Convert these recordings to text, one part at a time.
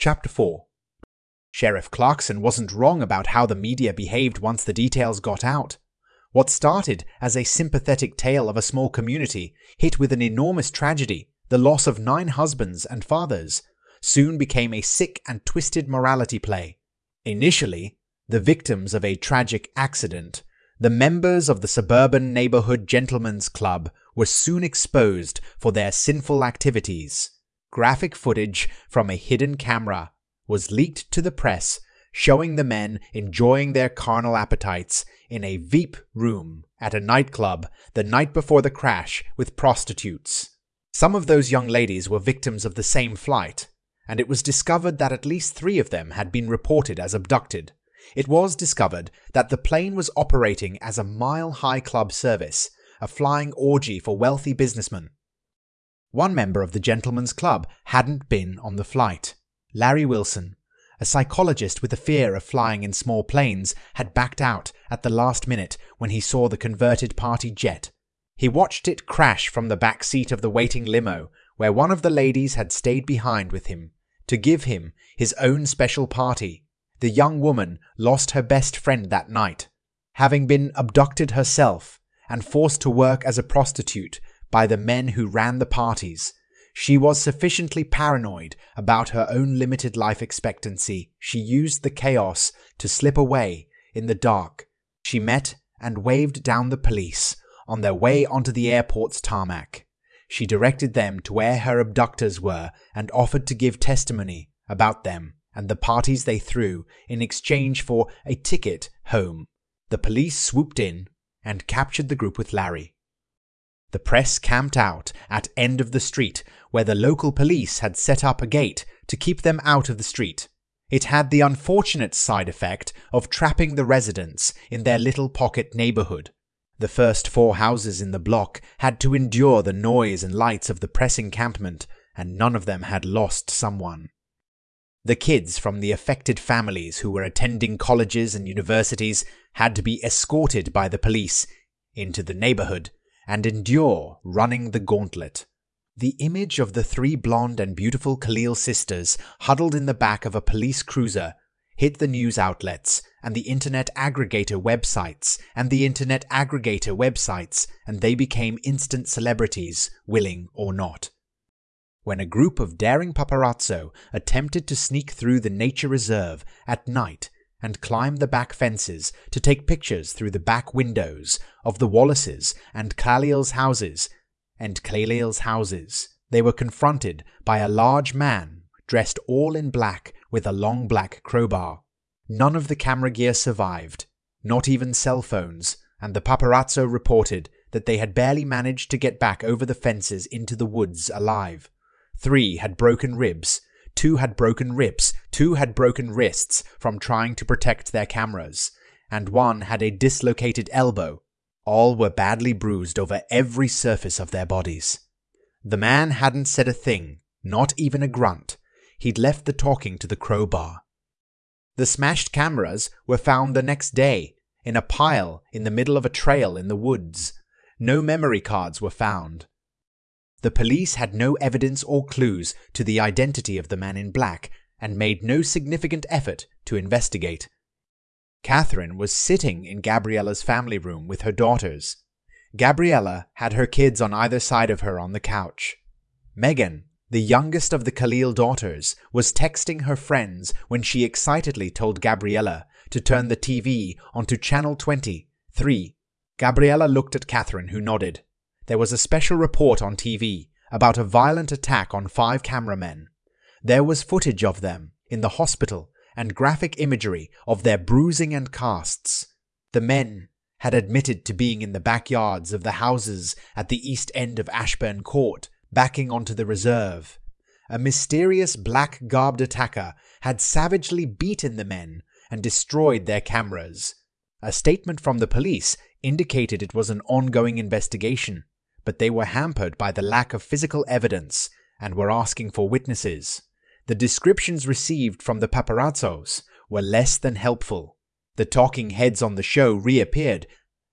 Chapter 4 Sheriff Clarkson wasn't wrong about how the media behaved once the details got out. What started as a sympathetic tale of a small community hit with an enormous tragedy, the loss of nine husbands and fathers, soon became a sick and twisted morality play. Initially, the victims of a tragic accident, the members of the suburban neighborhood gentlemen's club were soon exposed for their sinful activities. Graphic footage from a hidden camera was leaked to the press showing the men enjoying their carnal appetites in a Veep room at a nightclub the night before the crash with prostitutes. Some of those young ladies were victims of the same flight, and it was discovered that at least three of them had been reported as abducted. It was discovered that the plane was operating as a mile high club service, a flying orgy for wealthy businessmen. One member of the Gentlemen's Club hadn't been on the flight. Larry Wilson, a psychologist with a fear of flying in small planes, had backed out at the last minute when he saw the converted party jet. He watched it crash from the back seat of the waiting limo, where one of the ladies had stayed behind with him to give him his own special party. The young woman lost her best friend that night, having been abducted herself and forced to work as a prostitute by the men who ran the parties. She was sufficiently paranoid about her own limited life expectancy. She used the chaos to slip away in the dark. She met and waved down the police on their way onto the airport's tarmac. She directed them to where her abductors were and offered to give testimony about them and the parties they threw in exchange for a ticket home. The police swooped in and captured the group with Larry. The press camped out at end of the street where the local police had set up a gate to keep them out of the street. It had the unfortunate side effect of trapping the residents in their little pocket neighborhood. The first four houses in the block had to endure the noise and lights of the press encampment, and none of them had lost someone. The kids from the affected families who were attending colleges and universities had to be escorted by the police into the neighborhood and endure running the gauntlet. The image of the three blonde and beautiful Khalil sisters huddled in the back of a police cruiser hit the news outlets and the internet aggregator websites and the internet aggregator websites, and they became instant celebrities, willing or not. When a group of daring paparazzo attempted to sneak through the nature reserve at night and climb the back fences to take pictures through the back windows of the Wallaces and Khalil's houses and Khalil's houses, they were confronted by a large man dressed all in black with a long black crowbar. None of the camera gear survived, not even cell phones, and the paparazzo reported that they had barely managed to get back over the fences into the woods alive. Three had broken ribs, two had broken ribs, two had broken wrists from trying to protect their cameras, and one had a dislocated elbow. All were badly bruised over every surface of their bodies. The man hadn't said a thing, not even a grunt, he'd left the talking to the crowbar. The smashed cameras were found the next day in a pile in the middle of a trail in the woods. No memory cards were found. The police had no evidence or clues to the identity of the man in black and made no significant effort to investigate. Catherine was sitting in Gabriella's family room with her daughters. Gabriella had her kids on either side of her on the couch. Megan the youngest of the Khalil daughters was texting her friends when she excitedly told Gabriella to turn the TV onto channel 23. Gabriella looked at Catherine, who nodded. There was a special report on TV about a violent attack on five cameramen. There was footage of them in the hospital and graphic imagery of their bruising and casts. The men had admitted to being in the backyards of the houses at the east end of Ashburn Court backing onto the reserve. A mysterious black garbed attacker had savagely beaten the men and destroyed their cameras. A statement from the police indicated it was an ongoing investigation, but they were hampered by the lack of physical evidence and were asking for witnesses. The descriptions received from the paparazzos were less than helpful. The talking heads on the show reappeared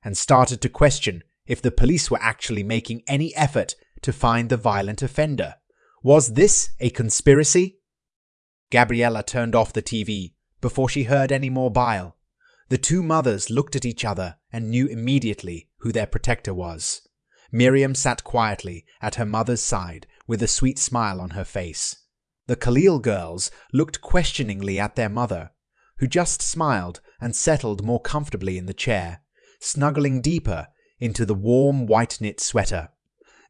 and started to question if the police were actually making any effort to find the violent offender. Was this a conspiracy? Gabriella turned off the TV before she heard any more bile. The two mothers looked at each other and knew immediately who their protector was. Miriam sat quietly at her mother's side with a sweet smile on her face. The Khalil girls looked questioningly at their mother, who just smiled and settled more comfortably in the chair, snuggling deeper into the warm white knit sweater.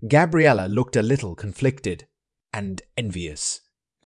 Gabriella looked a little conflicted and envious.